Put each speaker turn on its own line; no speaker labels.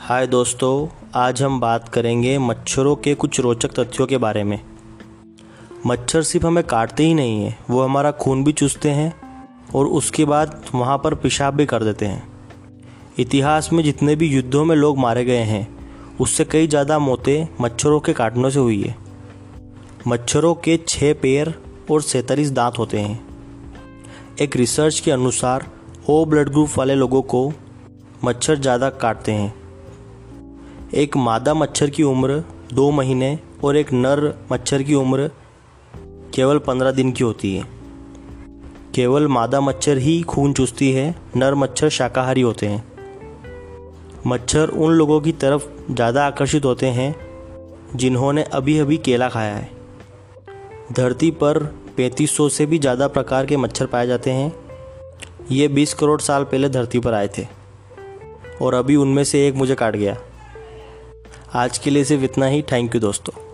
हाय दोस्तों, आज हम बात करेंगे मच्छरों के कुछ रोचक तथ्यों के बारे में। मच्छर सिर्फ़ हमें काटते ही नहीं हैं, वो हमारा खून भी चूसते हैं और उसके बाद वहाँ पर पेशाब भी कर देते हैं। इतिहास में जितने भी युद्धों में लोग मारे गए हैं, उससे कई ज़्यादा मौतें मच्छरों के काटने से हुई है। मच्छरों के छः पैर और सैंतालीस दांत होते हैं। एक रिसर्च के अनुसार, ओ ब्लड ग्रुप वाले लोगों को मच्छर ज़्यादा काटते हैं। एक मादा मच्छर की उम्र दो महीने और एक नर मच्छर की उम्र केवल पंद्रह दिन की होती है। केवल मादा मच्छर ही खून चूसती है, नर मच्छर शाकाहारी होते हैं। मच्छर उन लोगों की तरफ़ ज़्यादा आकर्षित होते हैं, जिन्होंने अभी अभी केला खाया है। धरती पर 3500 से भी ज़्यादा प्रकार के मच्छर पाए जाते हैं। ये 20 करोड़ साल पहले धरती पर आए थे और अभी उनमें से एक मुझे काट गया। आज के लिए सिर्फ़ इतना ही। थैंक यू दोस्तों।